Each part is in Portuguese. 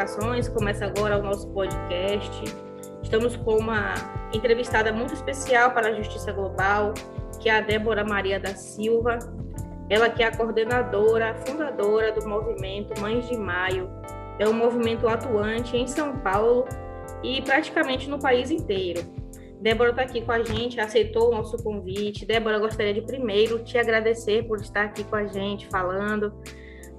Reivindicações. Começa agora o nosso podcast. Estamos com uma entrevistada muito especial para a Justiça Global, que é a Débora Maria da Silva. Ela que é a coordenadora, fundadora do movimento Mães de Maio. É um movimento atuante em São Paulo e praticamente no país inteiro. Débora está aqui com a gente, aceitou o nosso convite. Débora, gostaria de primeiro te agradecer por estar aqui com a gente falando.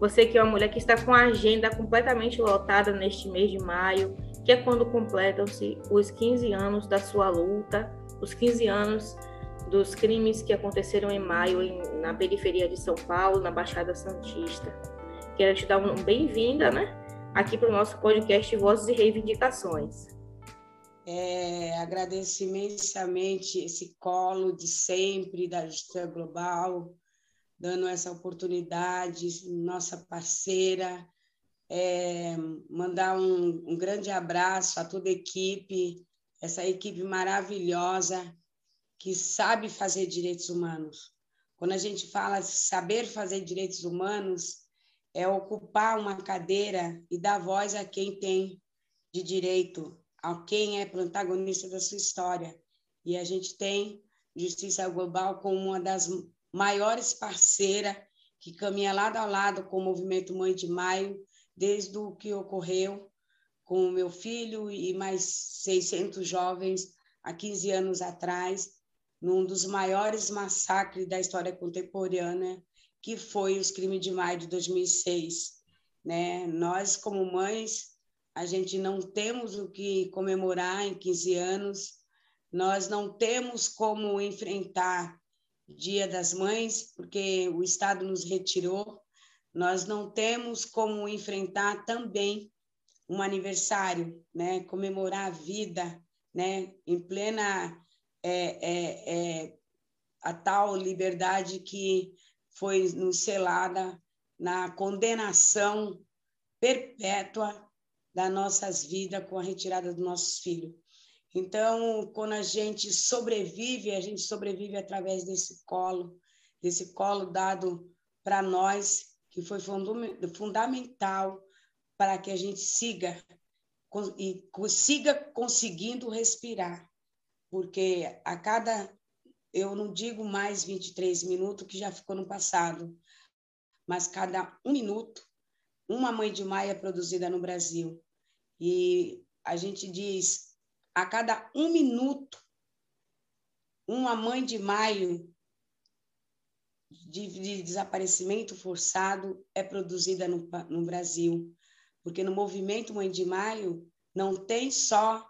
Você que é uma mulher que está com a agenda completamente lotada neste mês de maio, que é quando completam-se os 15 anos da sua luta, os 15 anos dos crimes que aconteceram em maio em, na periferia de São Paulo, na Baixada Santista. Quero te dar um bem-vinda, né? Aqui para o nosso podcast Vozes e Reivindicações. É, agradeço imensamente esse colo de sempre da Justiça Global, dando essa oportunidade, nossa parceira. É, mandar um, um grande abraço a toda a equipe, essa equipe maravilhosa que sabe fazer direitos humanos. Quando a gente fala saber fazer direitos humanos, é ocupar uma cadeira e dar voz a quem tem de direito, a quem é protagonista da sua história. E a gente tem Justiça Global como uma das maiores parceiras que caminha lado a lado com o movimento Mãe de Maio, desde o que ocorreu com o meu filho e mais 600 jovens há 15 anos atrás, num dos maiores massacres da história contemporânea, que foi os crimes de maio de 2006. Né? Nós, como mães, a gente não temos o que comemorar em 15 anos, nós não temos como enfrentar Dia das Mães, porque o Estado nos retirou, nós não temos como enfrentar também um aniversário, né? comemorar a vida né? em plena é, é, é, a tal liberdade que foi nos selada na condenação perpétua das nossas vidas com a retirada dos nossos filhos. Então, quando a gente sobrevive, a gente sobrevive através desse colo, desse colo dado para nós, que foi fundamental para que a gente siga e siga conseguindo respirar, porque a cada, eu não digo mais 23 minutos, que já ficou no passado, mas cada um minuto uma mãe de maio é produzida no Brasil. E a gente diz, a cada um minuto, uma mãe de maio de, de desaparecimento forçado é produzida no, no Brasil. Porque no movimento Mãe de Maio não tem só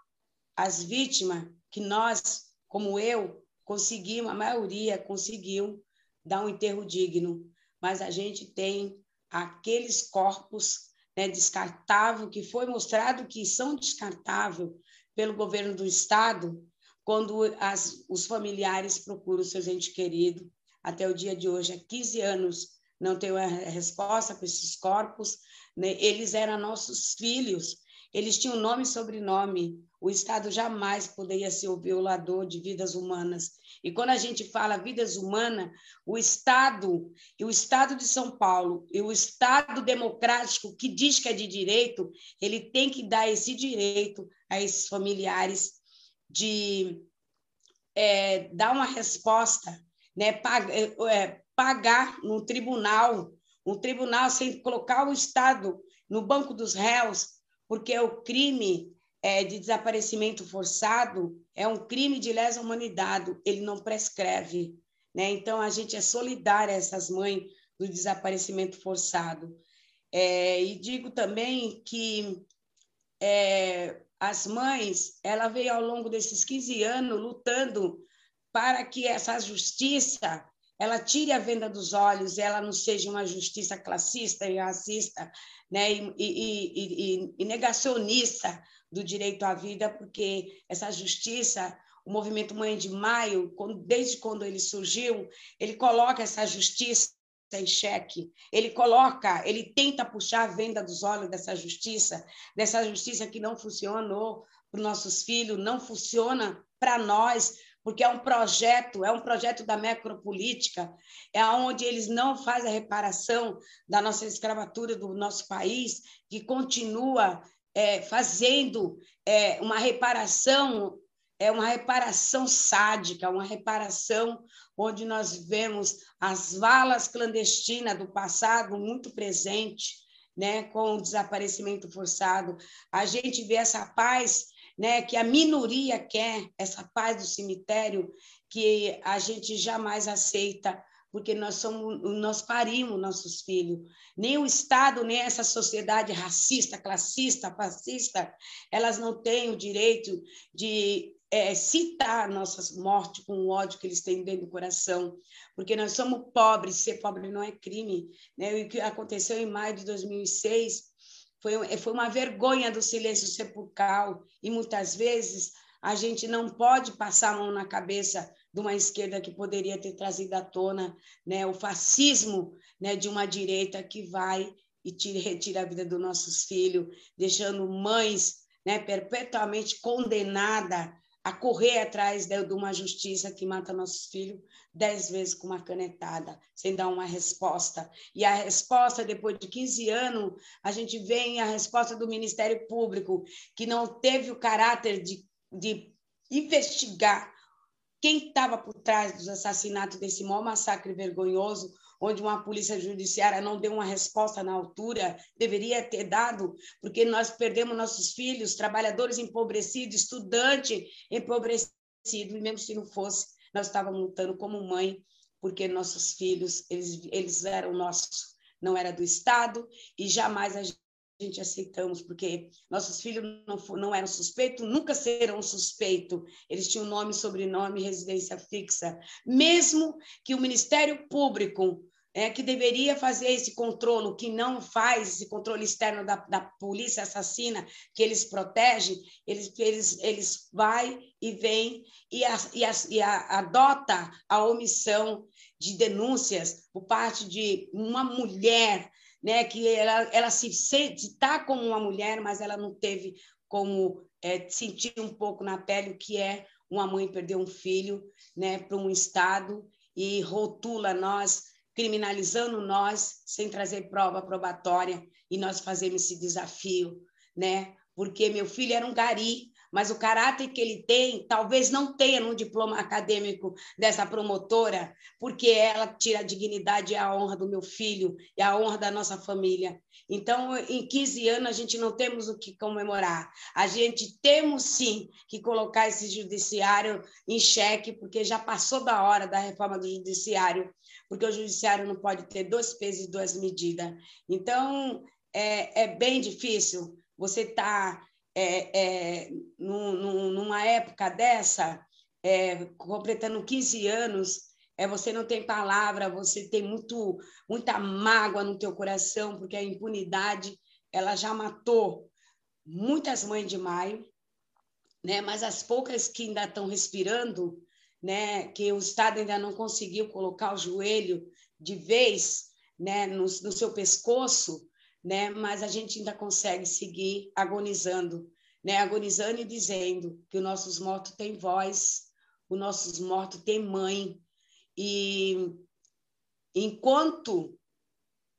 as vítimas que nós, como eu, conseguimos, a maioria conseguiu dar um enterro digno, mas a gente tem aqueles corpos né, descartáveis, que foi mostrado que são descartáveis pelo governo do Estado, quando as, os familiares procuram seus entes queridos. Até o dia de hoje, há 15 anos, não tem a resposta para esses corpos. Né? Eles eram nossos filhos, eles tinham nome e sobrenome. O Estado jamais poderia ser o violador de vidas humanas. E quando a gente fala vidas humanas, o Estado, e o Estado de São Paulo, e o Estado democrático que diz que é de direito, ele tem que dar esse direito a esses familiares de é, dar uma resposta, né? pagar, é, pagar no tribunal, um tribunal sem colocar o Estado no banco dos réus, porque o crime é, de desaparecimento forçado é um crime de lesa humanidade, ele não prescreve. Né? Então, a gente é solidária a essas mães do desaparecimento forçado. É, e digo também que é, as mães, ela veio ao longo desses 15 anos lutando para que essa justiça ela tire a venda dos olhos, ela não seja uma justiça classista e racista, né, e, e, e, e, negacionista do direito à vida, porque essa justiça, o movimento Mãe de Maio, desde quando ele surgiu, ele coloca essa justiça em xeque. Ele coloca, ele tenta puxar a venda dos olhos dessa justiça, dessa justiça que não funcionou para os nossos filhos, não funciona para nós, porque é um projeto, é um projeto da macropolítica, é onde eles não fazem a reparação da nossa escravatura do nosso país, que continua é, fazendo é, uma reparação, é uma reparação sádica, uma reparação onde nós vemos as valas clandestinas do passado muito presente, né, com o desaparecimento forçado. A gente vê essa paz né, que a minoria quer, essa paz do cemitério, que a gente jamais aceita porque nós somos, nós parimos nossos filhos. Nem o Estado, nem essa sociedade racista, classista, fascista, elas não têm o direito de é, citar nossas mortes com o ódio que eles têm dentro do coração, porque nós somos pobres, ser pobre não é crime. Né? O que aconteceu em maio de 2006 foi, foi uma vergonha do silêncio sepulcral, e muitas vezes a gente não pode passar a mão na cabeça de uma esquerda que poderia ter trazido à tona né, o fascismo né, de uma direita que vai e tira, retira a vida dos nossos filhos, deixando mães né, perpetuamente condenadas a correr atrás de, de uma justiça que mata nossos filhos dez vezes com uma canetada, sem dar uma resposta. E a resposta, depois de 15 anos, a gente vem a resposta do Ministério Público, que não teve o caráter de, de investigar quem estava por trás dos assassinatos desse maior massacre vergonhoso, onde uma polícia judiciária não deu uma resposta na altura, deveria ter dado, porque nós perdemos nossos filhos, trabalhadores empobrecidos, estudante empobrecido, e mesmo se não fosse, nós estávamos lutando como mãe, porque nossos filhos, eles, eles eram nossos, não era do Estado, e jamais a gente aceitamos, porque nossos filhos não, não eram suspeitos, nunca serão suspeitos. Eles tinham nome, sobrenome, residência fixa. Mesmo que o Ministério Público, é, que deveria fazer esse controle, que não faz esse controle externo da, da polícia assassina, que eles protegem, eles, eles, eles vai e vem e, a, e, a, e a, adota a omissão de denúncias por parte de uma mulher né? Que ela, ela se sente, está como uma mulher, mas ela não teve como é, sentir um pouco na pele o que é uma mãe perder um filho, né? Para um estado e rotula nós, criminalizando nós, sem trazer prova probatória, e nós fazemos esse desafio, né? Porque meu filho era um gari, mas o caráter que ele tem, talvez não tenha no diploma acadêmico dessa promotora, porque ela tira a dignidade e a honra do meu filho e a honra da nossa família. Então, em 15 anos, a gente não temos o que comemorar. A gente temos sim que colocar esse judiciário em xeque, porque já passou da hora da reforma do judiciário, porque o judiciário não pode ter dois pesos e duas medidas. Então, é, é bem difícil você estar. Tá é, é, num, numa época dessa, é, completando 15 anos, é, você não tem palavra, você tem muito, muita mágoa no teu coração, porque a impunidade ela já matou muitas mães de maio, né? mas as poucas que ainda estão respirando, né? que o Estado ainda não conseguiu colocar o joelho de vez né? no, no seu pescoço, né? Mas a gente ainda consegue seguir agonizando, né? Agonizando e dizendo que os nossos mortos têm voz, os nossos mortos têm mãe. E enquanto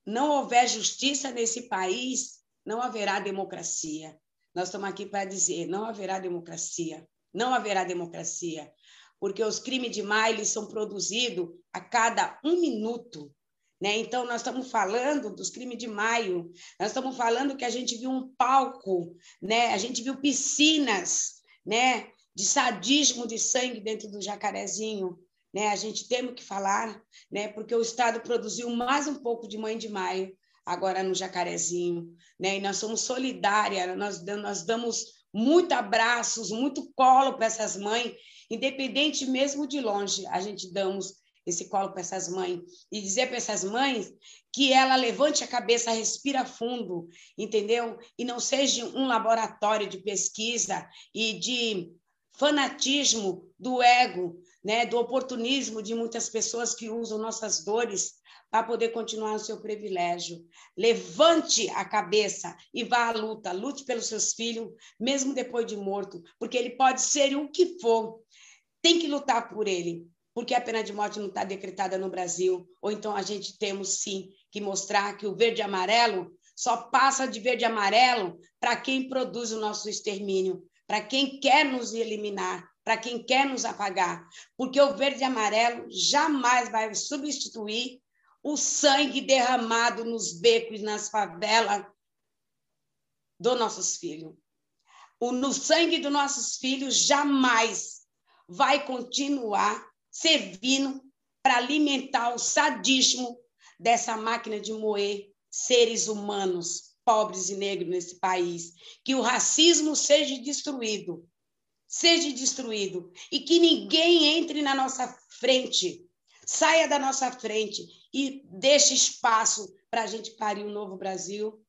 não houver justiça nesse país, não haverá democracia. Nós estamos aqui para dizer, não haverá democracia, não haverá democracia, porque os crimes de Miley são produzidos a cada um minuto, né? Então, nós estamos falando dos crimes de maio, nós estamos falando que a gente viu um palco, né? a gente viu piscinas né? de sadismo de sangue dentro do jacarezinho. Né? A gente tem que falar, né? porque o Estado produziu mais um pouco de mãe de maio agora no jacarezinho. Né? E nós somos solidárias, nós, nós damos muito abraços, muito colo para essas mães, independente mesmo de longe, a gente damos esse colo para essas mães e dizer para essas mães que ela levante a cabeça, respira fundo, entendeu? E não seja um laboratório de pesquisa e de fanatismo do ego, né, do oportunismo de muitas pessoas que usam nossas dores para poder continuar o seu privilégio. Levante a cabeça e vá à luta, lute pelos seus filhos, mesmo depois de morto, porque ele pode ser o que for. Tem que lutar por ele, porque a pena de morte não está decretada no Brasil, ou então a gente temos sim que mostrar que o verde e amarelo só passa de verde e amarelo para quem produz o nosso extermínio, para quem quer nos eliminar, para quem quer nos apagar, porque o verde e amarelo jamais vai substituir o sangue derramado nos becos, nas favelas dos nossos filhos. O no sangue dos nossos filhos jamais vai continuar servindo para alimentar o sadismo dessa máquina de moer seres humanos pobres e negros nesse país. Que o racismo seja destruído, seja destruído e que ninguém entre na nossa frente, saia da nossa frente e deixe espaço para a gente parir um novo Brasil,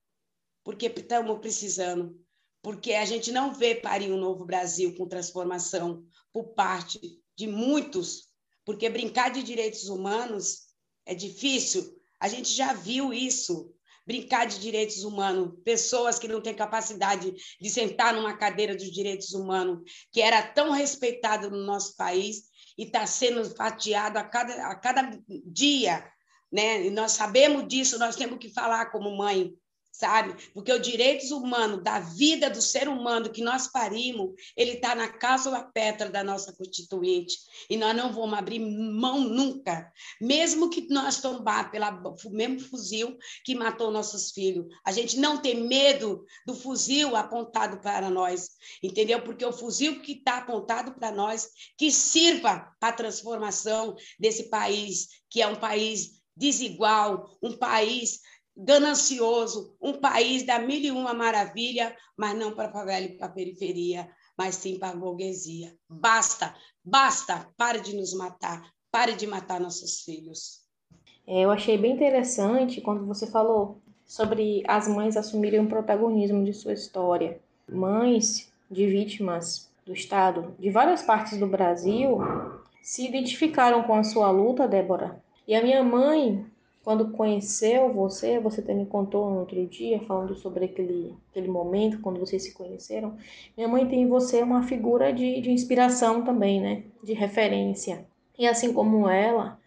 porque estamos precisando. Porque a gente não vê parir um novo Brasil com transformação por parte de muitos, porque brincar de direitos humanos é difícil. A gente já viu isso brincar de direitos humanos, pessoas que não têm capacidade de sentar numa cadeira dos direitos humanos, que era tão respeitado no nosso país e está sendo fatiado a cada, a cada dia. Né? E nós sabemos disso, nós temos que falar como mãe, sabe? Porque os direitos humanos da vida do ser humano que nós parimos, ele está na cápsula pétala da nossa Constituinte. E nós não vamos abrir mão nunca, mesmo que nós tombar pelo mesmo fuzil que matou nossos filhos. A gente não tem medo do fuzil apontado para nós, entendeu? Porque o fuzil que está apontado para nós, que sirva para a transformação desse país, que é um país desigual, um país ganancioso, um país da mil e uma maravilha, mas não para a favela e para a periferia, mas sim para a burguesia. Basta, basta, pare de nos matar, pare de matar nossos filhos. É, eu achei bem interessante quando você falou sobre as mães assumirem o protagonismo de sua história. Mães de vítimas do Estado de várias partes do Brasil se identificaram com a sua luta, Débora. E a minha mãe quando conheceu você, você até me contou no outro dia, falando sobre aquele, aquele momento, quando vocês se conheceram. Minha mãe tem em você uma figura de, de inspiração também, né? De referência. E assim como ela,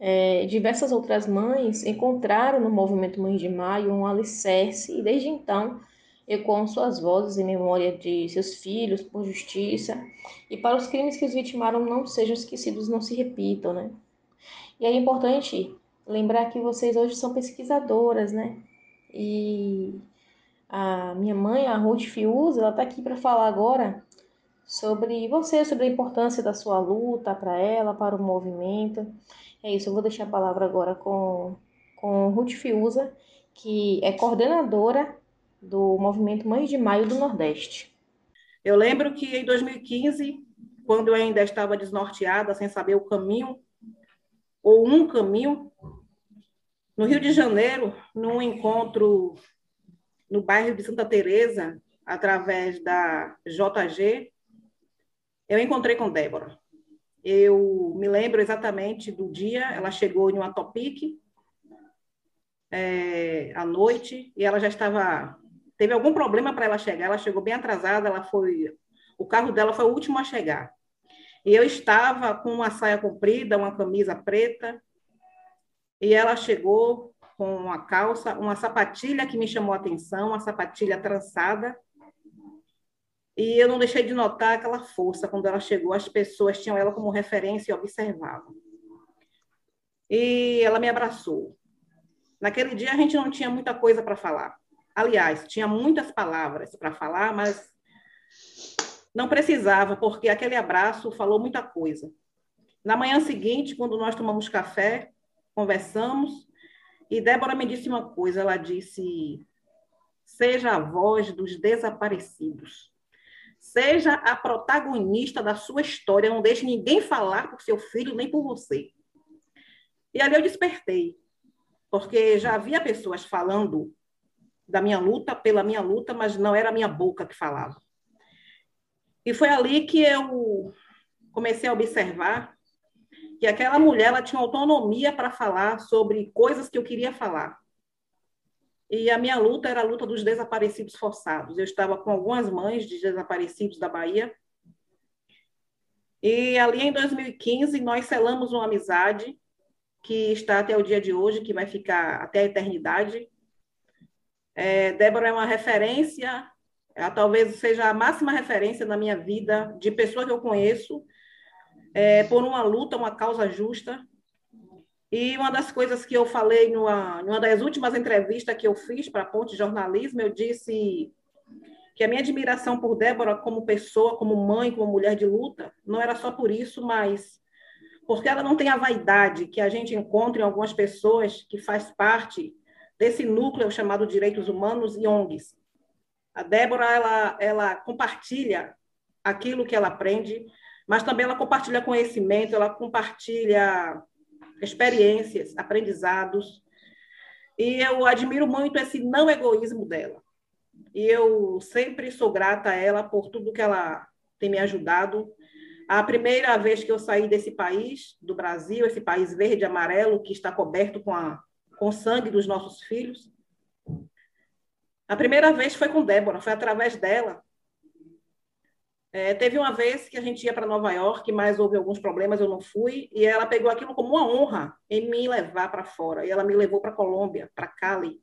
é, diversas outras mães encontraram no movimento Mães de Maio um alicerce e desde então ecoam suas vozes em memória de seus filhos por justiça e para os crimes que os vitimaram não sejam esquecidos, não se repitam, né? E é importante lembrar que vocês hoje são pesquisadoras, né? E a minha mãe, a Ruth Fiuza, ela está aqui para falar agora sobre você, sobre a importância da sua luta para ela, para o movimento. É isso, eu vou deixar a palavra agora com, com Ruth Fiuza, que é coordenadora do movimento Mães de Maio do Nordeste. Eu lembro que em 2015, quando eu ainda estava desnorteada, sem saber o caminho, ou um caminho, no Rio de Janeiro, num encontro no bairro de Santa Teresa, através da JG, eu encontrei com Débora. Eu me lembro exatamente do dia, ela chegou em uma Topic é, à noite e ela já estava teve algum problema para ela chegar, ela chegou bem atrasada, ela foi o carro dela foi o último a chegar. E eu estava com uma saia comprida, uma camisa preta, e ela chegou com uma calça, uma sapatilha que me chamou a atenção, uma sapatilha trançada. E eu não deixei de notar aquela força quando ela chegou, as pessoas tinham ela como referência e observavam. E ela me abraçou. Naquele dia a gente não tinha muita coisa para falar. Aliás, tinha muitas palavras para falar, mas não precisava, porque aquele abraço falou muita coisa. Na manhã seguinte, quando nós tomamos café, conversamos, e Débora me disse uma coisa, ela disse, seja a voz dos desaparecidos, seja a protagonista da sua história, não deixe ninguém falar por seu filho nem por você. E ali eu despertei, porque já havia pessoas falando da minha luta, pela minha luta, mas não era a minha boca que falava. E foi ali que eu comecei a observar que aquela mulher ela tinha autonomia para falar sobre coisas que eu queria falar. E a minha luta era a luta dos desaparecidos forçados. Eu estava com algumas mães de desaparecidos da Bahia. E ali em 2015 nós selamos uma amizade que está até o dia de hoje, que vai ficar até a eternidade. É, Débora é uma referência, ela talvez seja a máxima referência na minha vida de pessoa que eu conheço, é, por uma luta, uma causa justa. E uma das coisas que eu falei numa, numa das últimas entrevistas que eu fiz para a Ponte Jornalismo, eu disse que a minha admiração por Débora como pessoa, como mãe, como mulher de luta, não era só por isso, mas porque ela não tem a vaidade que a gente encontra em algumas pessoas que faz parte desse núcleo chamado direitos humanos e ONGs. A Débora ela ela compartilha aquilo que ela aprende, mas também ela compartilha conhecimento, ela compartilha experiências, aprendizados. E eu admiro muito esse não egoísmo dela e eu sempre sou grata a ela por tudo que ela tem me ajudado. A primeira vez que eu saí desse país, do Brasil, esse país verde e amarelo que está coberto com, a, com sangue dos nossos filhos, a primeira vez foi com Débora, foi através dela. É, teve uma vez que a gente ia para Nova York, mas houve alguns problemas, eu não fui, e ela pegou aquilo como uma honra em me levar para fora. E ela me levou para Colômbia, para Cali.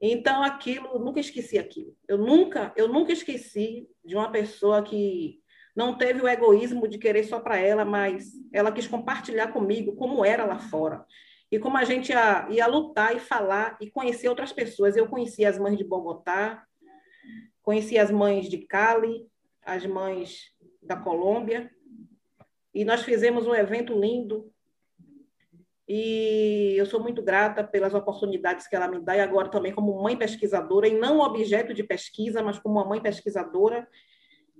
Então, aquilo, nunca esqueci aquilo. Eu nunca, eu nunca esqueci de uma pessoa que não teve o egoísmo de querer só para ela, mas ela quis compartilhar comigo como era lá fora. E como a gente ia, ia lutar e falar e conhecer outras pessoas. Eu conheci as mães de Bogotá, conheci as mães de Cali, as mães da Colômbia, e nós fizemos um evento lindo e eu sou muito grata pelas oportunidades que ela me dá, e agora também como mãe pesquisadora, e não objeto de pesquisa, mas como uma mãe pesquisadora.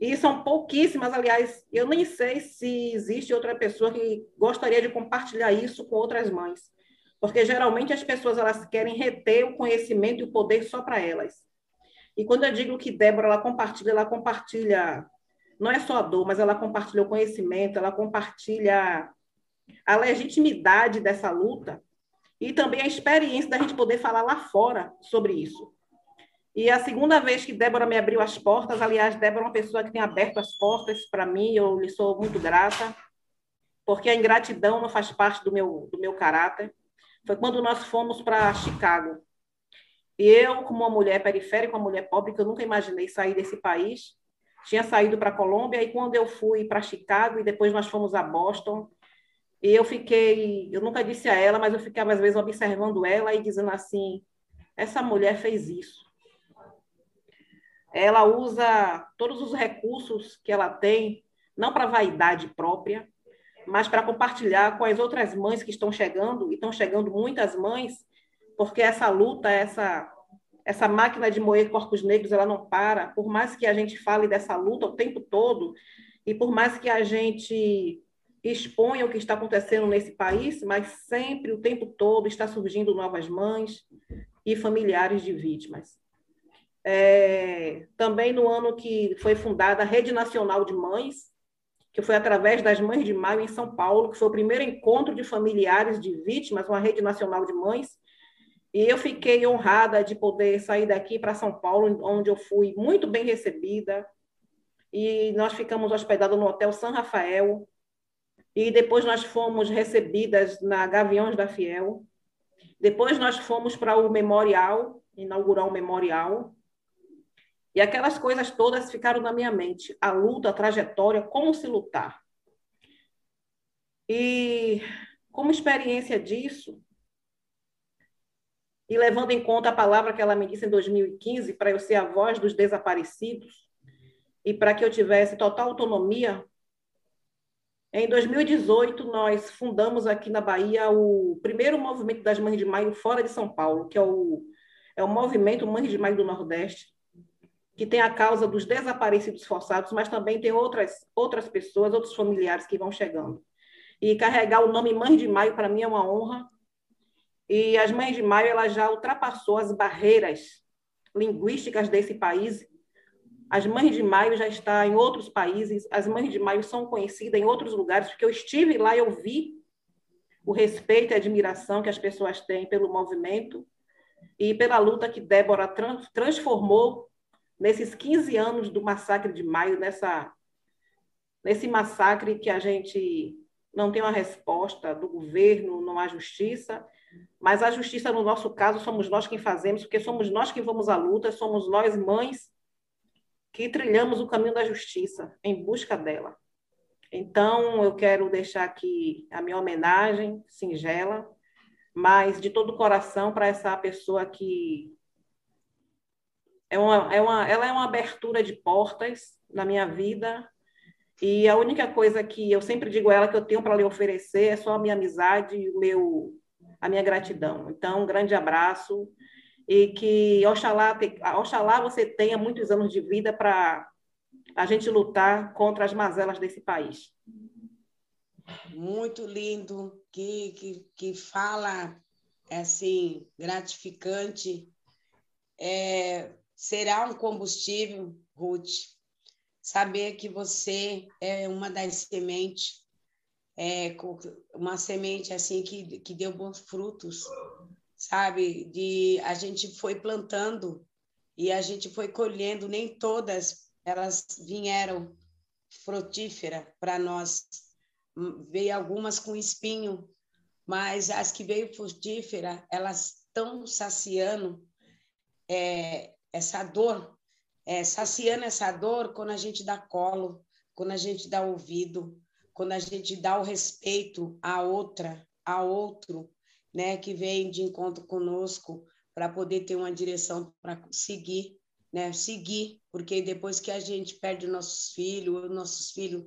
E são pouquíssimas, aliás, eu nem sei se existe outra pessoa que gostaria de compartilhar isso com outras mães. Porque geralmente as pessoas elas querem reter o conhecimento e o poder só para elas. E quando eu digo que Débora ela compartilha, ela compartilha não é só a dor, mas ela compartilha o conhecimento, ela compartilha a legitimidade dessa luta e também a experiência da gente poder falar lá fora sobre isso. E a segunda vez que Débora me abriu as portas, aliás, Débora é uma pessoa que tem aberto as portas para mim, eu lhe sou muito grata, porque a ingratidão não faz parte do meu, do meu caráter. Foi quando nós fomos para Chicago. Eu, como uma mulher periférica, uma mulher pobre, que eu nunca imaginei sair desse país, tinha saído para a Colômbia, e quando eu fui para Chicago, e depois nós fomos a Boston, eu fiquei, eu nunca disse a ela, mas eu ficava às vezes observando ela e dizendo assim: essa mulher fez isso. Ela usa todos os recursos que ela tem, não para vaidade própria, mas para compartilhar com as outras mães que estão chegando, e estão chegando muitas mães, porque essa luta, essa essa máquina de moer corpos negros, ela não para. Por mais que a gente fale dessa luta o tempo todo, e por mais que a gente exponha o que está acontecendo nesse país, mas sempre, o tempo todo, está surgindo novas mães e familiares de vítimas. É, também no ano que foi fundada a Rede Nacional de Mães, que foi através das Mães de Maio em São Paulo, que foi o primeiro encontro de familiares de vítimas, uma rede nacional de mães. E eu fiquei honrada de poder sair daqui para São Paulo, onde eu fui muito bem recebida. E nós ficamos hospedados no Hotel San Rafael, e depois nós fomos recebidas na Gaviões da Fiel. Depois nós fomos para o memorial, inaugurar o memorial. E aquelas coisas todas ficaram na minha mente. A luta, a trajetória, como se lutar. E como experiência disso, e levando em conta a palavra que ela me disse em 2015, para eu ser a voz dos desaparecidos, e para que eu tivesse total autonomia em 2018, nós fundamos aqui na Bahia o primeiro movimento das Mães de Maio fora de São Paulo, que é o, é o movimento Mães de Maio do Nordeste, que tem a causa dos desaparecidos forçados, mas também tem outras, outras pessoas, outros familiares que vão chegando. E carregar o nome Mães de Maio, para mim, é uma honra. E as Mães de Maio ela já ultrapassou as barreiras linguísticas desse país. As Mães de Maio já está em outros países, as Mães de Maio são conhecidas em outros lugares, porque eu estive lá e eu vi o respeito e admiração que as pessoas têm pelo movimento e pela luta que Débora transformou nesses 15 anos do massacre de Maio, nessa, nesse massacre que a gente não tem uma resposta do governo, não há justiça, mas a justiça, no nosso caso, somos nós quem fazemos, porque somos nós que vamos à luta, somos nós, mães, que trilhamos o caminho da justiça em busca dela. Então, eu quero deixar aqui a minha homenagem singela, mas de todo o coração para essa pessoa que é uma, é uma, ela é uma abertura de portas na minha vida e a única coisa que eu sempre digo a ela que eu tenho para lhe oferecer é só a minha amizade e o meu, a minha gratidão. Então, um grande abraço e que Oxalá, Oxalá você tenha muitos anos de vida para a gente lutar contra as mazelas desse país. Muito lindo, que, que, que fala assim, gratificante. É, será um combustível, Ruth, saber que você é uma das sementes, é, uma semente assim que, que deu bons frutos, sabe? De a gente foi plantando e a gente foi colhendo, nem todas elas vieram frutífera para nós. Veio algumas com espinho, mas as que veio frutífera, elas estão saciando é, essa dor, é, saciando essa dor quando a gente dá colo, quando a gente dá ouvido, quando a gente dá o respeito à outra, a outro, né, que vem de encontro conosco para poder ter uma direção para seguir, né, seguir, porque depois que a gente perde nossos filhos, nossos filhos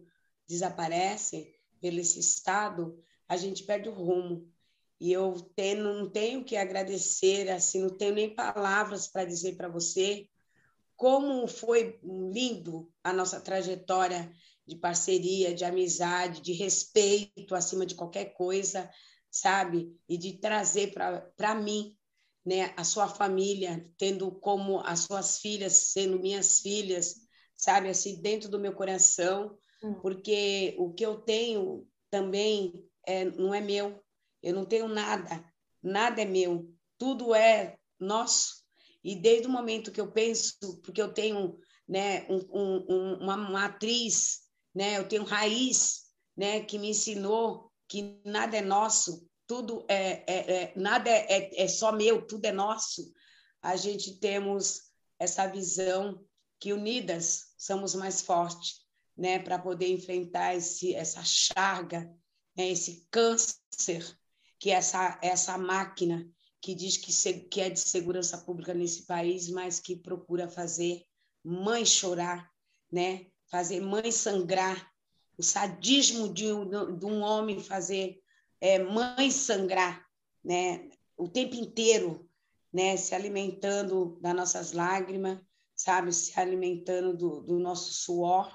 desaparecem pelo esse estado, a gente perde o rumo. E eu tenho, não tenho que agradecer, assim, não tenho nem palavras para dizer para você como foi lindo a nossa trajetória de parceria, de amizade, de respeito acima de qualquer coisa, sabe? E de trazer para mim, né, a sua família, tendo como as suas filhas sendo minhas filhas, sabe? Assim, dentro do meu coração, hum. porque o que eu tenho também é, não é meu, eu não tenho nada, nada é meu, tudo é nosso. E desde o momento que eu penso, porque eu tenho né, um, um, uma matriz, né, eu tenho raiz, né, que me ensinou que nada é nosso, tudo é, é, é nada é, é, é só meu, tudo é nosso. A gente temos essa visão que unidas somos mais fortes, né, para poder enfrentar esse, essa charga, né, esse câncer que é essa essa máquina que diz que, se, que é de segurança pública nesse país, mas que procura fazer mãe chorar, né, fazer mãe sangrar, o sadismo de, de um homem fazer é, mãe sangrar, né? O tempo inteiro, né? Se alimentando das nossas lágrimas, sabe? Se alimentando do, do nosso suor,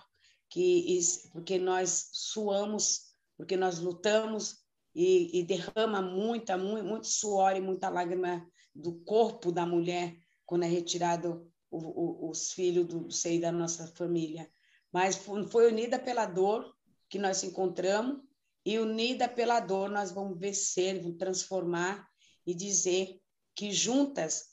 que porque nós suamos, porque nós lutamos e, e derrama muita, muito, muito suor e muita lágrima do corpo da mulher quando é retirado o, o, os filhos do seio da nossa família. Mas foi, unida pela dor que nós encontramos e unida pela dor, nós vamos vencer, vamos transformar e dizer que juntas,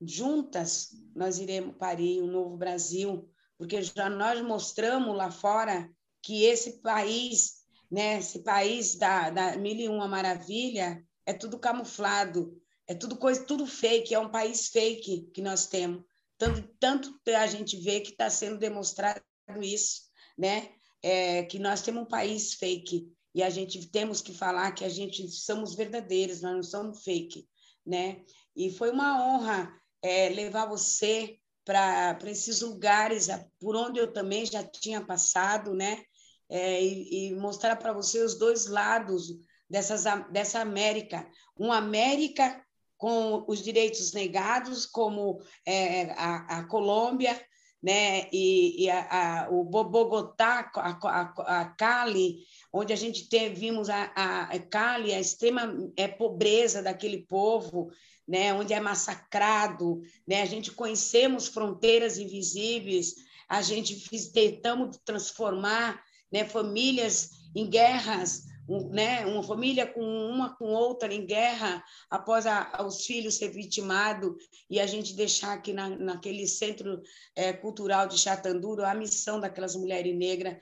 juntas, nós iremos parir um novo Brasil, porque já nós mostramos lá fora que esse país, né, esse país da, da mil e uma maravilha, é tudo camuflado, é tudo coisa, tudo fake, é um país fake que nós temos. Tanto, tanto a gente vê que está sendo demonstrado isso, né? É, que nós temos um país fake e a gente temos que falar que a gente somos verdadeiros, nós não somos fake, né? E foi uma honra é, levar você para esses lugares por onde eu também já tinha passado, né? É, e, e, mostrar para você os dois lados dessas, dessa América. Uma América com os direitos negados, como é, a, a Colômbia, né? e, e a, a, o Bogotá, a, a, Cali, onde a gente teve, vimos a, a Cali, a extrema é, pobreza daquele povo, né, onde é massacrado, né, a gente conhecemos fronteiras invisíveis, a gente tentamos transformar né, famílias em guerras, né, uma família com uma com outra em guerra após a, os filhos ser vitimados e a gente deixar aqui na, naquele centro é, cultural de Chatanduro a missão daquelas mulheres negras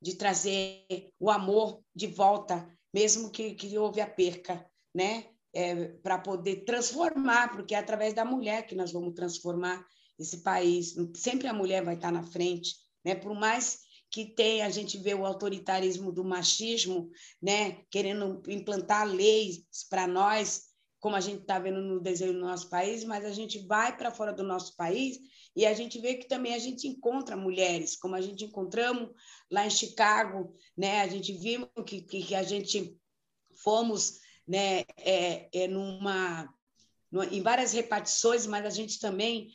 de trazer o amor de volta, mesmo que, que houve a perca, né? é, para poder transformar, porque é através da mulher que nós vamos transformar esse país. Sempre a mulher vai estar na frente, né? Por mais que tem, a gente vê o autoritarismo do machismo, né, querendo implantar leis para nós, como a gente está vendo no desenho do nosso país, mas a gente vai para fora do nosso país e a gente vê que também a gente encontra mulheres, como a gente encontramos lá em Chicago, né, a gente viu que, que, que a gente fomos né, é, é numa, numa, em várias repartições, mas a gente também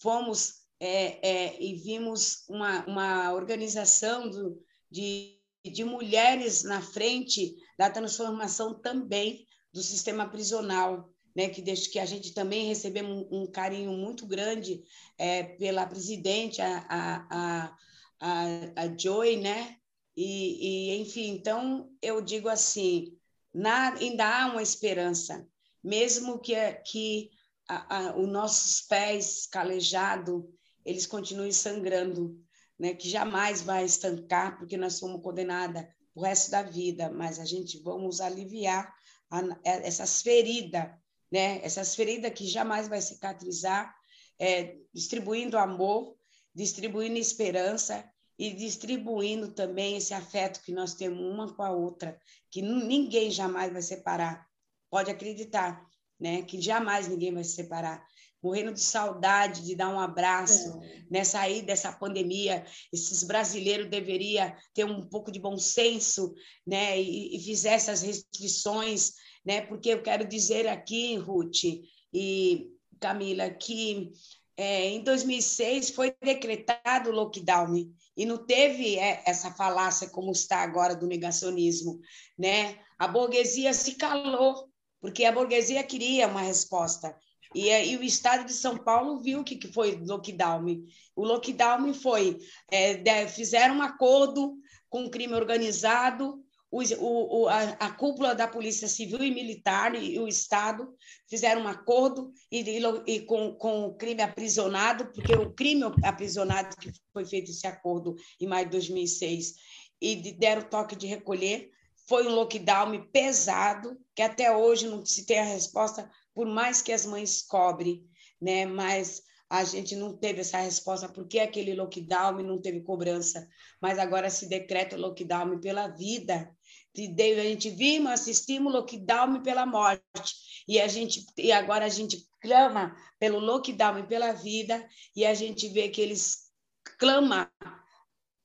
fomos é, é, e vimos uma, uma organização do, de, de mulheres na frente da transformação também do sistema prisional, né, que desde que a gente também recebemos um, um carinho muito grande é, pela presidente, a, a, a, a Joy, né? E, e, enfim, então eu digo assim, na, ainda há uma esperança, mesmo que, que a, a, os nossos pés calejados eles continuem sangrando, né? que jamais vai estancar, porque nós somos condenadas o resto da vida, mas a gente vamos aliviar a, é, essas feridas, né? essas feridas que jamais vai cicatrizar, é, distribuindo amor, distribuindo esperança e distribuindo também esse afeto que nós temos uma com a outra, que ninguém jamais vai separar. Pode acreditar, né? Que jamais ninguém vai se separar morrendo de saudade de dar um abraço, é. né? Sair dessa pandemia. Esses brasileiros deveriam ter um pouco de bom senso, né? E, e fizer essas restrições, né? Porque eu quero dizer aqui, Ruth e Camila, que é, em 2006 foi decretado o lockdown e não teve é, essa falácia como está agora do negacionismo, né? A burguesia se calou porque a burguesia queria uma resposta e, e, o estado de São Paulo viu o que, que foi lockdown. O lockdown foi: é, de, fizeram um acordo com o crime organizado, o, o, a, a, cúpula da Polícia Civil e Militar e o Estado fizeram um acordo e, e, e com, com o crime aprisionado, porque o crime aprisionado que foi feito esse acordo em maio de 2006, e deram toque de recolher. Foi um lockdown pesado, que até hoje não se tem a resposta por mais que as mães cobrem, né? Mas a gente não teve essa resposta porque aquele lockdown não teve cobrança, mas agora se decreta o lockdown pela vida. A gente vimos, assistimos o lockdown pela morte e a gente e agora a gente clama pelo lockdown pela vida e a gente vê que eles clamam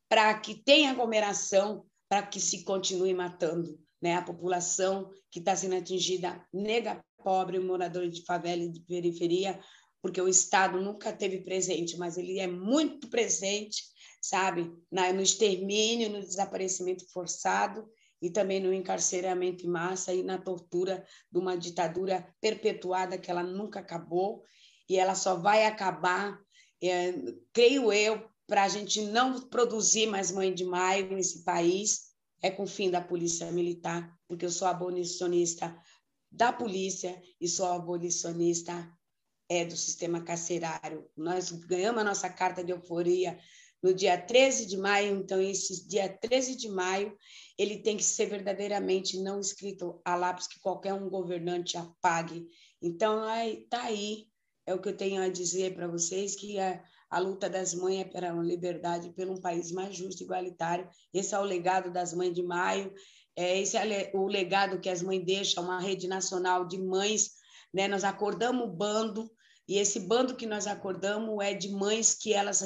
para que tenha aglomeração, para que se continue matando, né? A população que está sendo atingida nega pobre, morador de favela e de periferia, porque o Estado nunca teve presente, mas ele é muito presente, sabe, no extermínio, no desaparecimento forçado e também no encarceramento em massa e na tortura de uma ditadura perpetuada que ela nunca acabou e ela só vai acabar, é, creio eu, para a gente não produzir mais mãe de maio nesse país, é com o fim da polícia militar, porque eu sou abolicionista da polícia e sou abolicionista é, do sistema carcerário. Nós ganhamos a nossa carta de euforia no dia 13 de maio, então esse dia 13 de maio ele tem que ser verdadeiramente não escrito a lápis que qualquer um governante apague. Então, aí, tá aí, é o que eu tenho a dizer para vocês, que a, a luta das mães é pela liberdade, pelo um país mais justo e igualitário. Esse é o legado das mães de maio, é, esse é o legado que as mães deixam, uma rede nacional de mães. Né? Nós acordamos o bando, e esse bando que nós acordamos é de mães que elas,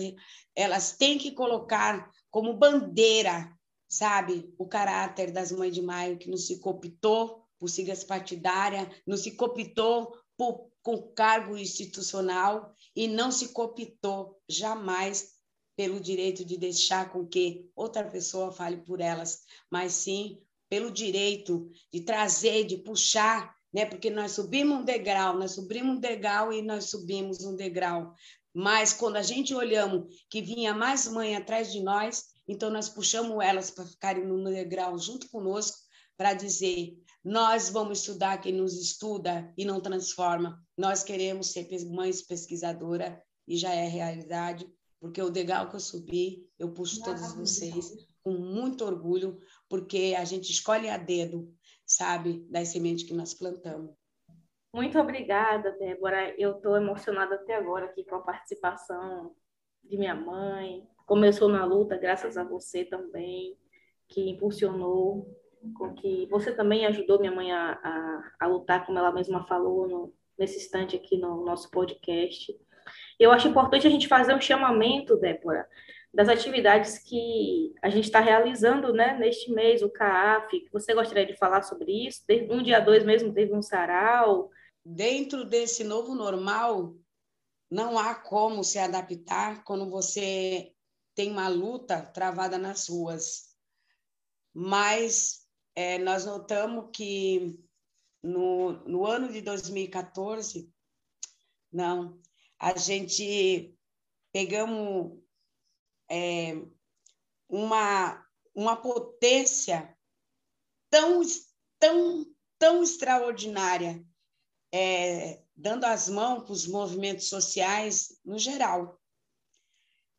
elas têm que colocar como bandeira, sabe, o caráter das mães de maio, que não se cooptou por siglas partidárias, não se cooptou por, com cargo institucional e não se cooptou jamais pelo direito de deixar com que outra pessoa fale por elas, mas sim pelo direito de trazer, de puxar, né? Porque nós subimos um degrau, nós subimos um degrau e nós subimos um degrau. Mas quando a gente olhamos que vinha mais mãe atrás de nós, então nós puxamos elas para ficarem no degrau junto conosco para dizer: nós vamos estudar quem nos estuda e não transforma. Nós queremos ser mães pesquisadora e já é realidade, porque o degrau que eu subi, eu puxo todos vocês com muito orgulho, porque a gente escolhe a dedo, sabe, das sementes que nós plantamos. Muito obrigada, Débora. Eu estou emocionada até agora aqui com a participação de minha mãe. Começou na luta, graças a você também, que impulsionou, com que você também ajudou minha mãe a, a, a lutar, como ela mesma falou no, nesse instante aqui no nosso podcast. Eu acho importante a gente fazer um chamamento, Débora, das atividades que a gente está realizando né, neste mês, o CAAF. Você gostaria de falar sobre isso? Um dia dois mesmo teve um sarau. Dentro desse novo normal, não há como se adaptar quando você tem uma luta travada nas ruas. Mas é, nós notamos que no, no ano de 2014, não, a gente pegamos é, uma, uma potência tão, tão, tão extraordinária, é, dando as mãos para os movimentos sociais no geral.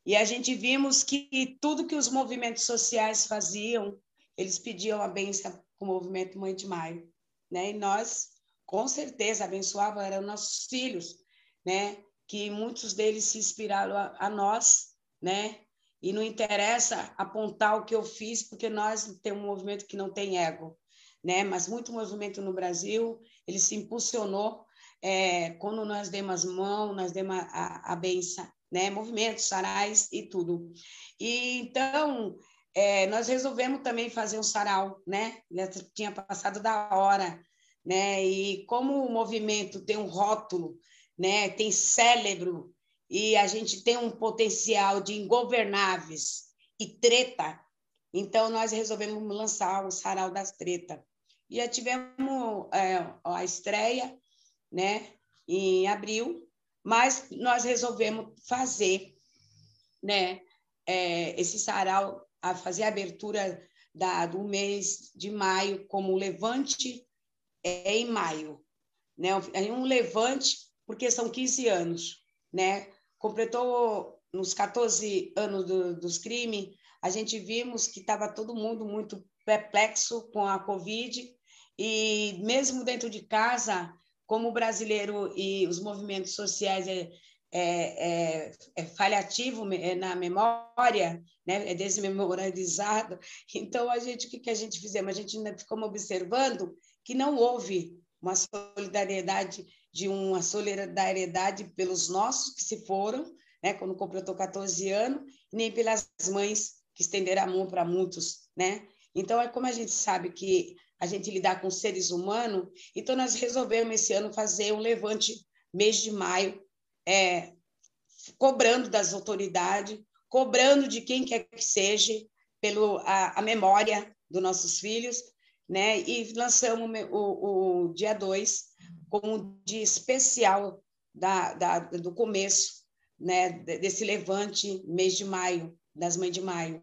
E a gente vimos que tudo que os movimentos sociais faziam, eles pediam a benção com o movimento Mãe de Maio. Né? E nós, com certeza, abençoávamos, eram nossos filhos, né? que muitos deles se inspiraram a, a nós, né? E não interessa apontar o que eu fiz, porque nós temos um movimento que não tem ego, né? Mas muito movimento no Brasil, ele se impulsionou é, quando nós demos mão, nós demos a, a benção, né? Movimentos, sarais e tudo. E então é, nós resolvemos também fazer um sarau, né? Já tinha passado da hora, né? E como o movimento tem um rótulo né? tem cérebro e a gente tem um potencial de ingovernáveis e treta. Então, nós resolvemos lançar o Sarau das Treta. E já tivemos é, a estreia né, em abril, mas nós resolvemos fazer né, é, esse sarau, a fazer a abertura da, do mês de maio como levante é, em maio. Né? Um levante porque são 15 anos, né? Completou nos 14 anos do, dos crimes, a gente vimos que estava todo mundo muito perplexo com a Covid e mesmo dentro de casa, como o brasileiro e os movimentos sociais é, é, é, é falhativo é na memória, né? é desmemorializado. Então, a gente, o que, que a gente fizemos? A gente ainda ficou observando que não houve uma solidariedade de uma solidariedade pelos nossos que se foram, né, quando completou 14 anos, nem pelas mães que estenderam a mão para muitos, né? Então é como a gente sabe que a gente lidar com seres humanos, então nós resolvemos esse ano fazer um levante mês de maio, é, cobrando das autoridades, cobrando de quem quer que seja, pelo a, a memória dos nossos filhos, né? E lançamos o, o dia 2 como dia especial da, da, do começo né, desse levante, mês de maio, das Mães de Maio.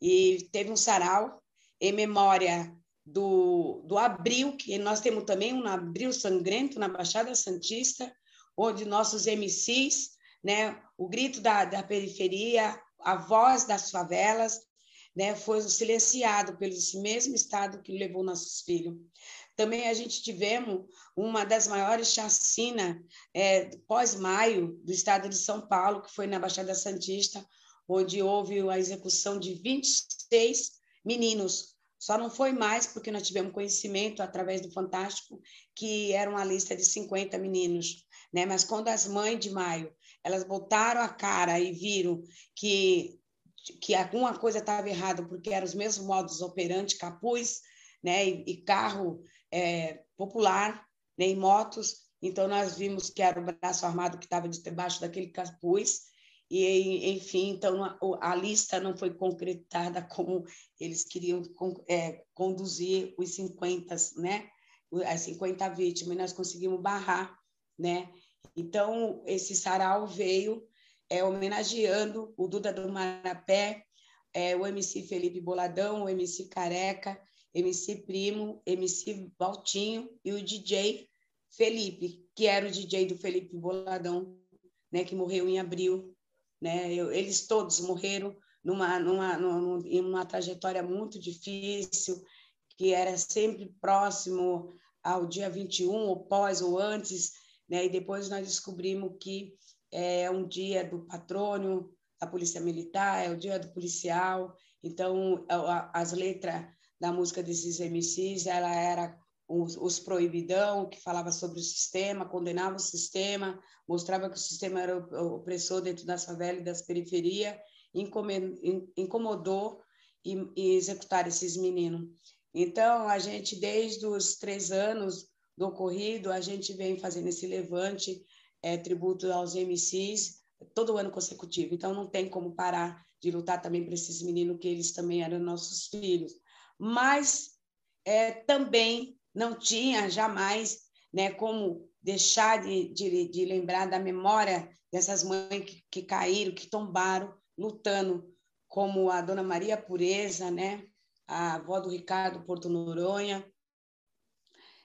E teve um sarau em memória do, do Abril, que nós temos também um Abril Sangrento na Baixada Santista, onde nossos MCs, né, o grito da, da periferia, a voz das favelas, né, foi silenciado pelo mesmo Estado que levou nossos filhos. Também a gente tivemos uma das maiores chacinas é, pós-maio do estado de São Paulo, que foi na Baixada Santista, onde houve a execução de 26 meninos. Só não foi mais porque nós tivemos conhecimento através do Fantástico que era uma lista de 50 meninos, né? Mas quando as mães de maio, elas botaram a cara e viram que que alguma coisa estava errada, porque eram os mesmos modos operantes, capuz, né, e, e carro é, popular, né, em motos. Então, nós vimos que era o braço armado que estava debaixo daquele capuz. E, enfim, então a, a, lista não foi concretada como eles queriam é, conduzir os 50, né? As 50 vítimas, e nós conseguimos barrar, né? Então, esse sarau veio é, homenageando o Duda do Marapé, é, o MC Felipe Boladão, o MC Careca, MC Primo, MC Valtinho e o DJ Felipe, que era o DJ do Felipe Boladão, né, que morreu em abril. Né? Eu, eles todos morreram numa, numa, numa, em uma trajetória muito difícil, que era sempre próximo ao dia 21, ou pós ou antes, né? E depois nós descobrimos que é um dia do patrônio da Polícia Militar, é o dia do policial. Então, as letras da música desses MCs, ela era os, os, proibidão, que falava sobre o sistema, condenava o sistema, mostrava que o sistema era opressor dentro das favelas e das periferias, incomodou e, e executar esses meninos. Então, a gente, desde os três anos do ocorrido, a gente vem fazendo esse levante, é, tributo aos MCs, todo ano consecutivo. Então, não tem como parar de lutar também para esses meninos, que eles também eram nossos filhos. Mas é, também não tinha jamais né, como deixar de, de, de lembrar da memória dessas mães que, que caíram, que tombaram, lutando, como a Dona Maria Pureza, né, a avó do Ricardo Porto Noronha,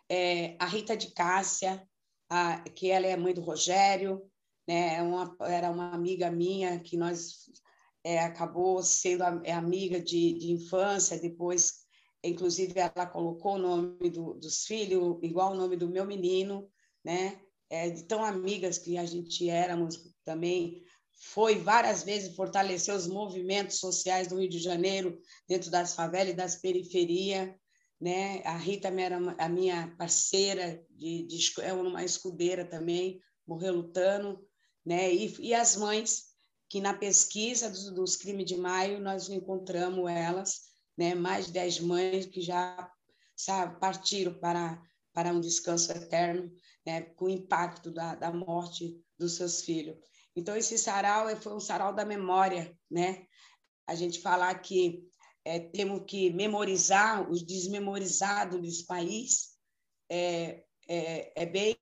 é, a Rita de Cássia, a, que ela é mãe do Rogério, né, é uma, era uma amiga minha que nós é, acabou sendo a, é amiga de, de infância, depois inclusive ela colocou o nome do, dos filhos igual o nome do meu menino, né? É, de tão amigas que a gente éramos também, foi várias vezes fortalecer os movimentos sociais do Rio de Janeiro, dentro das favelas e das periferias, né? A Rita era a minha parceira, de, de, é uma escudeira também, morreu lutando, né? E, e as mães, que na pesquisa dos, dos crimes de maio, nós encontramos elas, né? mais de dez mães que já sabe, partiram para, para um descanso eterno, né? com o impacto da, da morte dos seus filhos. Então, esse sarau foi um sarau da memória, né? A gente falar que é, temos que memorizar os desmemorizados desse país é, é, é bem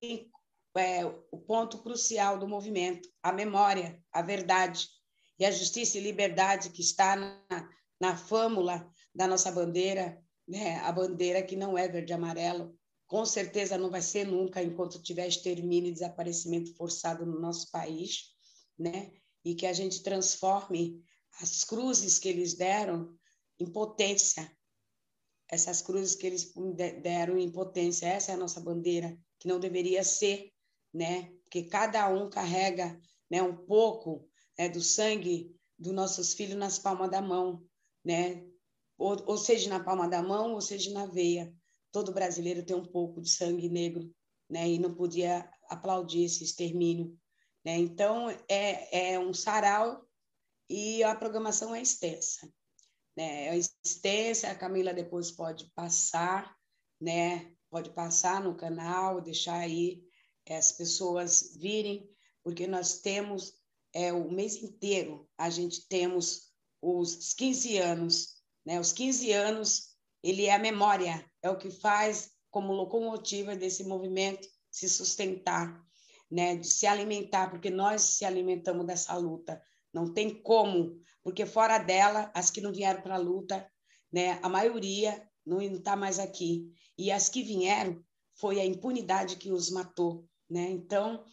é, o ponto crucial do movimento, a memória, a verdade e a justiça e liberdade que está na, na fâmula da nossa bandeira, né? a bandeira que não é verde e amarelo, com certeza não vai ser nunca enquanto tiver extermínio e desaparecimento forçado no nosso país, né? E que a gente transforme as cruzes que eles deram em potência, essas cruzes que eles deram em potência, essa é a nossa bandeira, que não deveria ser, né? Porque cada um carrega, né, um pouco né, do sangue dos nossos filhos nas palmas da mão, né? ou, ou seja na palma da mão, ou seja na veia. Todo brasileiro tem um pouco de sangue negro, né? E não podia aplaudir esse extermínio, né? Então é, é um sarau e a programação é extensa, né? É extensa. A Camila depois pode passar, né? Pode passar no canal, deixar aí as pessoas virem, porque nós temos é, o mês inteiro, a gente temos os 15 anos né? Os 15 anos, ele é a memória, é o que faz como locomotiva desse movimento se sustentar, né? de se alimentar, porque nós se alimentamos dessa luta. Não tem como, porque fora dela, as que não vieram para a luta, né? a maioria não está mais aqui. E as que vieram, foi a impunidade que os matou. Né? Então,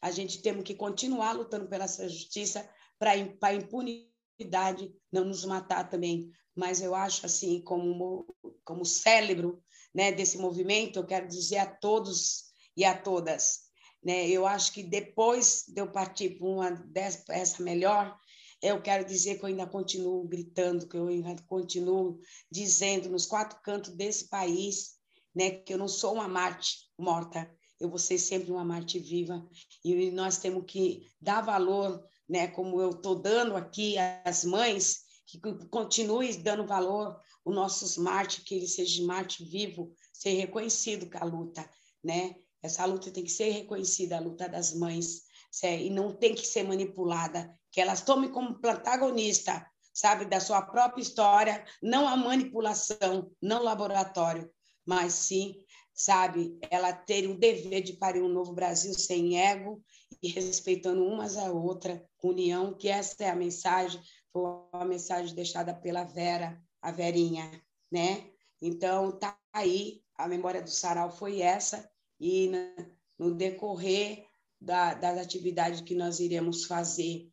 a gente temos que continuar lutando pela essa justiça para a impunidade não nos matar também, mas eu acho assim, como, como cérebro né, desse movimento, eu quero dizer a todos e a todas, né, eu acho que depois de eu partir para uma dessa essa melhor, eu quero dizer que eu ainda continuo gritando, que eu ainda continuo dizendo nos quatro cantos desse país, né, que eu não sou uma Marte morta, eu vou ser sempre uma Marte viva, e nós temos que dar valor, né, como eu estou dando aqui às mães, que continue dando valor os nossos Marte, que ele seja Marte vivo, ser reconhecido com a luta, né? Essa luta tem que ser reconhecida, a luta das mães, e não tem que ser manipulada, que elas tomem como protagonista, sabe, da sua própria história, não a manipulação, não laboratório, mas sim, sabe, ela ter o dever de parir um novo Brasil sem ego e respeitando umas a outra, união, que essa é a mensagem foi uma mensagem deixada pela Vera, a Verinha, né? Então, tá aí, a memória do sarau foi essa, e no decorrer da, das atividades que nós iremos fazer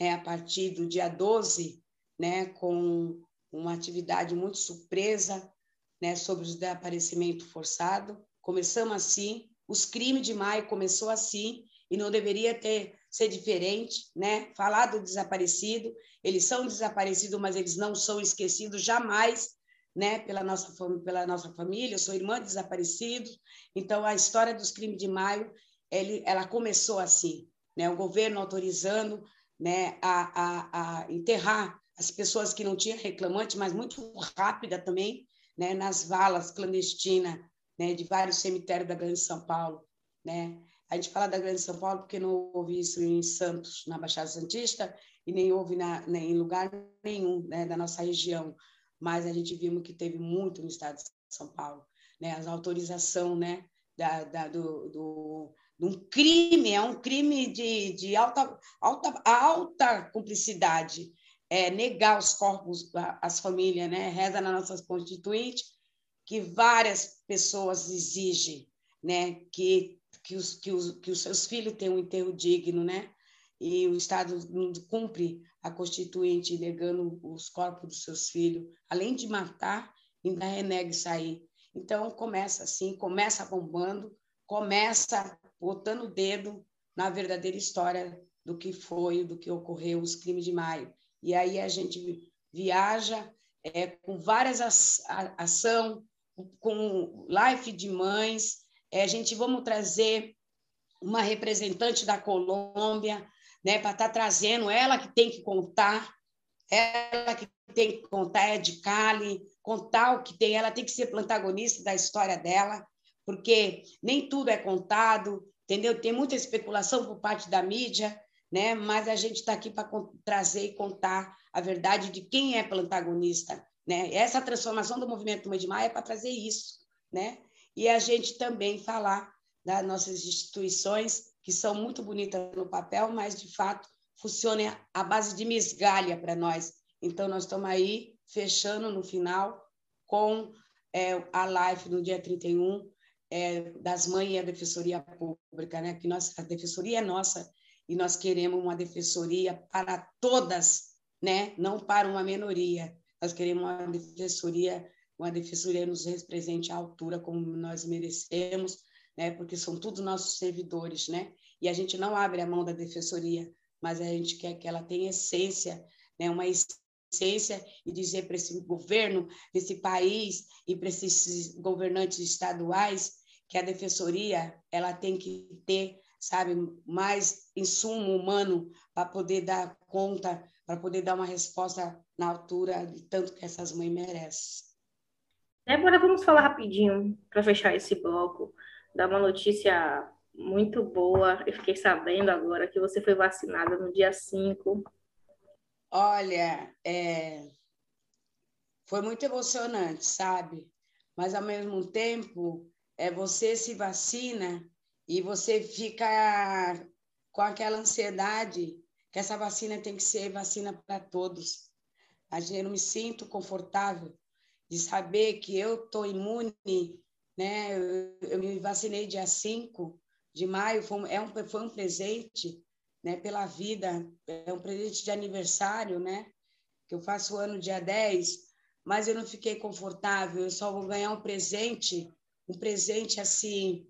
né, a partir do dia 12, né, com uma atividade muito surpresa né, sobre o desaparecimento forçado, Começamos assim, os crimes de maio começou assim e não deveria ter ser diferente, né? Falar do desaparecido, eles são desaparecidos, mas eles não são esquecidos jamais, né? Pela nossa pela nossa família, eu sou irmã de desaparecidos, então a história dos crimes de maio, ele, ela começou assim, né? O governo autorizando, né? A, a, a enterrar as pessoas que não tinham reclamante, mas muito rápida também, né? Nas valas clandestinas, né? De vários cemitérios da Grande São Paulo, né? A gente fala da Grande São Paulo porque não houve isso em Santos, na Baixada Santista, e nem houve na, nem em lugar nenhum né, da nossa região. Mas a gente viu que teve muito no estado de São Paulo. Né? A autorização né, da, da, do, do, um crime, é um crime de, de alta, alta, alta cumplicidade. É, negar os corpos, as famílias, né? reza na nossa Constituinte, que várias pessoas exigem né? que que os, que os, que os seus filhos tenham um enterro digno, né? E o Estado não cumpre a Constituinte negando os corpos dos seus filhos, além de matar, ainda renega isso aí. Então, começa assim, começa bombando, começa botando o dedo na verdadeira história do que foi, do que ocorreu, os crimes de maio. E aí a gente viaja é, com várias ação, com life de mães, é, a gente vamos trazer uma representante da Colômbia, né, para estar tá trazendo ela que tem que contar, ela que tem que contar é de Cali, contar o que tem, ela tem que ser protagonista da história dela, porque nem tudo é contado, entendeu? Tem muita especulação por parte da mídia, né? Mas a gente está aqui para trazer e contar a verdade de quem é protagonista, né? Essa transformação do movimento Mãe de Maia é para trazer isso, né? e a gente também falar das nossas instituições, que são muito bonitas no papel, mas de fato funcionam à base de misgalha para nós. Então, nós estamos aí fechando no final com é, a live no dia 31 é, das mães e a Defensoria Pública, né? que nós, a Defensoria é nossa e nós queremos uma Defensoria para todas, né? não para uma minoria. Nós queremos uma Defensoria uma defensoria nos represente à altura como nós merecemos, né? Porque são todos nossos servidores, né? E a gente não abre a mão da defensoria, mas a gente quer que ela tenha essência, né? Uma essência e dizer para esse governo desse país e para esses governantes estaduais que a defensoria ela tem que ter, sabe, mais insumo humano para poder dar conta, para poder dar uma resposta na altura de tanto que essas mães merecem. Agora vamos falar rapidinho para fechar esse bloco, dar uma notícia muito boa. Eu fiquei sabendo agora que você foi vacinada no dia 5. Olha, é... foi muito emocionante, sabe? Mas ao mesmo tempo, é você se vacina e você fica com aquela ansiedade que essa vacina tem que ser vacina para todos. A gente não me sinto confortável de saber que eu estou imune, né? Eu, eu, me vacinei dia 5 de maio, foi, é um, foi um presente né, pela vida, é um presente de aniversário, né? Que eu faço o ano dia 10, mas eu não fiquei confortável, eu só vou ganhar um presente, um presente assim,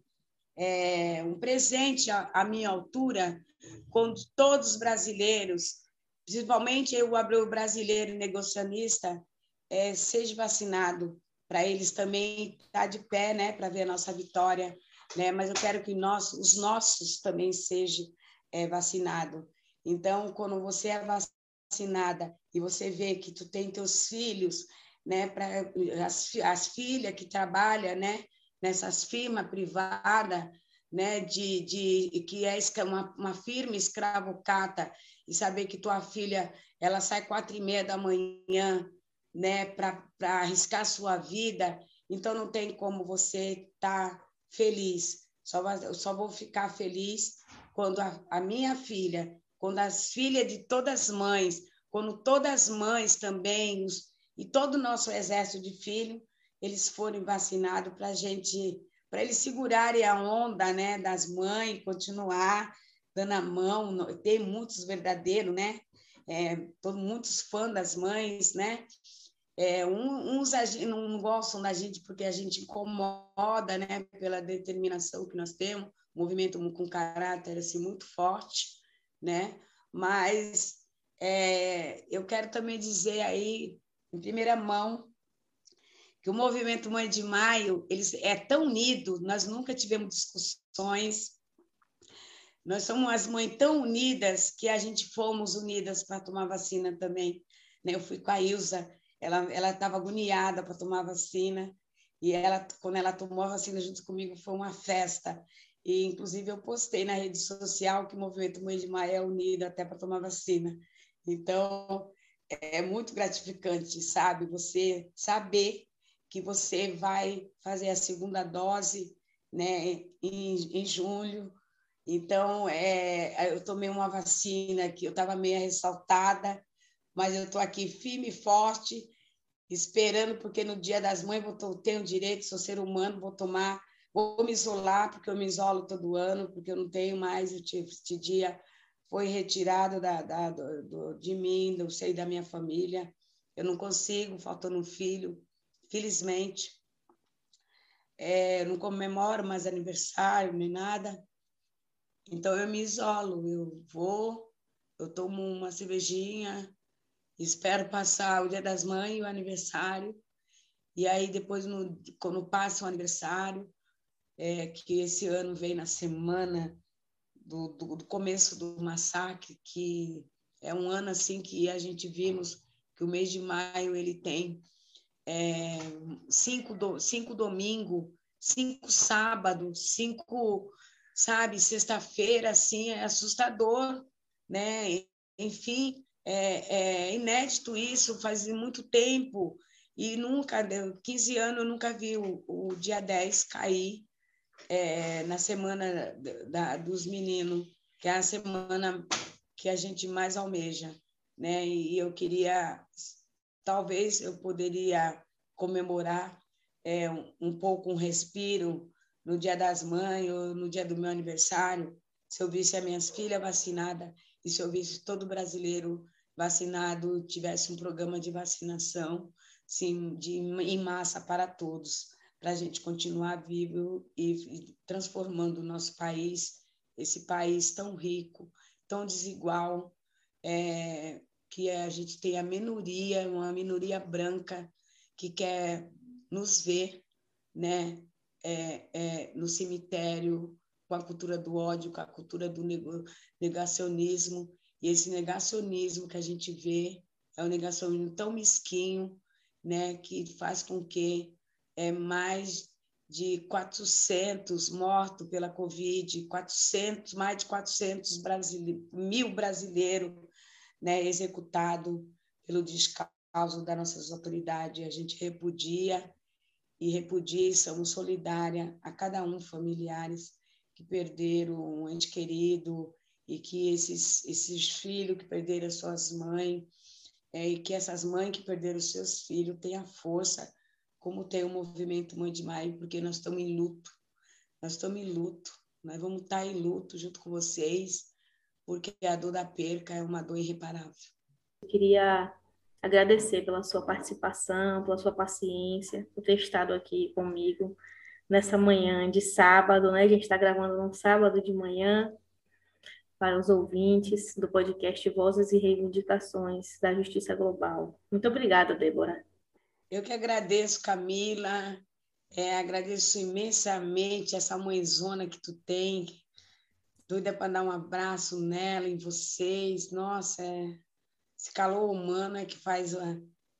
é, um presente à, à minha altura, com todos os brasileiros, principalmente eu, o brasileiro negocianista, é, seja vacinado, para eles também estar tá de pé, né, para ver a nossa vitória, né? Mas eu quero que nós, os nossos também sejam é, vacinados. Então, quando você é vacinada e você vê que tu tem teus filhos, né, para as, as filhas que trabalham, né, nessas firmas privadas, né, de, de que é uma, uma firma escravocata e saber que tua filha ela sai quatro e meia da manhã né, para arriscar sua vida, então não tem como você estar tá feliz. Só, eu só vou ficar feliz quando a, a minha filha, quando as filhas de todas as mães, quando todas as mães também, e todo o nosso exército de filhos, eles forem vacinados para gente, para eles segurarem a onda né, das mães, continuar dando a mão. Tem muitos verdadeiros, né? É, muitos fãs das mães, né? É, uns não gostam da gente porque a gente incomoda, né, pela determinação que nós temos, movimento com caráter assim muito forte, né? Mas é, eu quero também dizer aí, em primeira mão, que o movimento Mãe de Maio ele é tão unido, nós nunca tivemos discussões, nós somos as mães tão unidas que a gente fomos unidas para tomar vacina também. Né? Eu fui com a Ilza, ela estava agoniada para tomar vacina, e ela, quando ela tomou a vacina junto comigo, foi uma festa. E, inclusive, eu postei na rede social que o movimento Mãe de Maio é unido até para tomar vacina. Então, é muito gratificante, sabe? Você saber que você vai fazer a segunda dose né, em, em julho. Então, é, eu tomei uma vacina que eu estava meio ressaltada, mas eu estou aqui firme e forte, esperando, porque no Dia das Mães eu tenho direito, sou ser humano, vou tomar, vou me isolar, porque eu me isolo todo ano, porque eu não tenho mais, este dia foi retirado da, da, do, do, de mim, do seio da minha família. Eu não consigo, faltando um filho, felizmente. É, não comemoro mais aniversário nem nada. Então eu me isolo, eu vou, eu tomo uma cervejinha, espero passar o Dia das Mães e o aniversário. E aí depois, no, quando passa o aniversário, é, que esse ano vem na semana do, do, do, começo do massacre, que é um ano assim que a gente vimos que o mês de maio ele tem é, cinco, do, cinco domingo, cinco sábado, cinco, sabe, sexta-feira, assim, é assustador, né? Enfim, é, é inédito isso, faz muito tempo, e nunca, 15 anos, eu nunca vi o, o dia 10 cair é, na semana da, dos meninos, que é a semana que a gente mais almeja, né? E eu queria, talvez eu poderia comemorar é, um, pouco um respiro no Dia das Mães ou no dia do meu aniversário, se eu visse as minhas filhas vacinadas e se eu visse todo brasileiro vacinado, tivesse um programa de vacinação sim, de, em massa para todos para a gente continuar vivo e, e transformando o nosso país, esse país tão rico, tão desigual, é, que a gente tem a minoria, uma minoria branca que quer nos ver, né, é, é, no cemitério com a cultura do ódio, com a cultura do negacionismo, e esse negacionismo que a gente vê é um negacionismo tão mesquinho, né, que faz com que é, mais de 400 mortos pela Covid, 400, mais de 400 brasile... mil brasileiros né, executados pelo descaso das nossas autoridades. A gente repudia e repudia e somos solidária a cada um familiares que perderam um ente querido e que esses, esses filhos que perderam suas mães, é, e que essas mães que perderam seus filhos tenham força como tem o movimento Mãe de Maio, porque nós estamos em luto. Nós estamos em luto. Nós vamos estar em luto junto com vocês, porque a dor da perca é uma dor irreparável. Eu queria agradecer pela sua participação, pela sua paciência, por ter estado aqui comigo nessa manhã de sábado, né? A gente está gravando no sábado de manhã para os ouvintes do podcast Vozes e Reivindicações da Justiça Global. Muito obrigada, Débora. Eu que agradeço, Camila, é, agradeço imensamente essa mãezona que tu tem, doida para dar um abraço nela, em vocês. Nossa, é, esse calor humano é que faz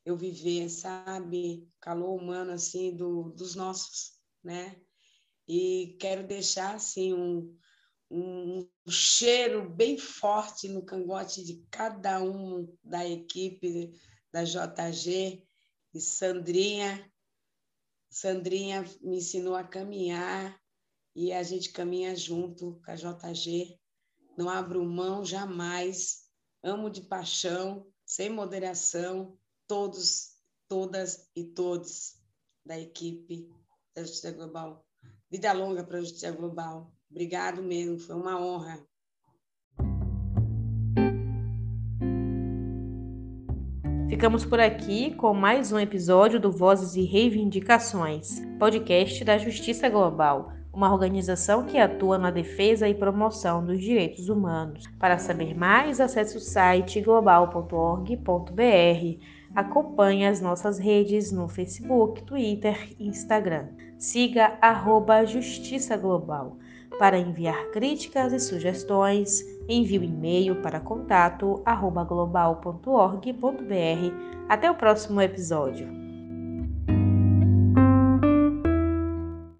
eu viver, sabe? Calor humano, assim, do, dos nossos, né? E quero deixar, assim, um, um cheiro bem forte no cangote de cada um da equipe da JG, e Sandrinha, Sandrinha me ensinou a caminhar e a gente caminha junto com a JG. Não abro mão jamais. Amo de paixão, sem moderação, todos, todas e todos da equipe da Justiça Global. Vida longa para a Justiça Global. Obrigado mesmo, foi uma honra. Ficamos por aqui com mais um episódio do Vozes e Reivindicações, podcast da Justiça Global, uma organização que atua na defesa e promoção dos direitos humanos. Para saber mais, acesse o site global.org.br. Acompanhe as nossas redes no Facebook, Twitter e Instagram. Siga arroba Justiça Global. Para enviar críticas e sugestões, envie o um e-mail para contato global.org.br. Até o próximo episódio.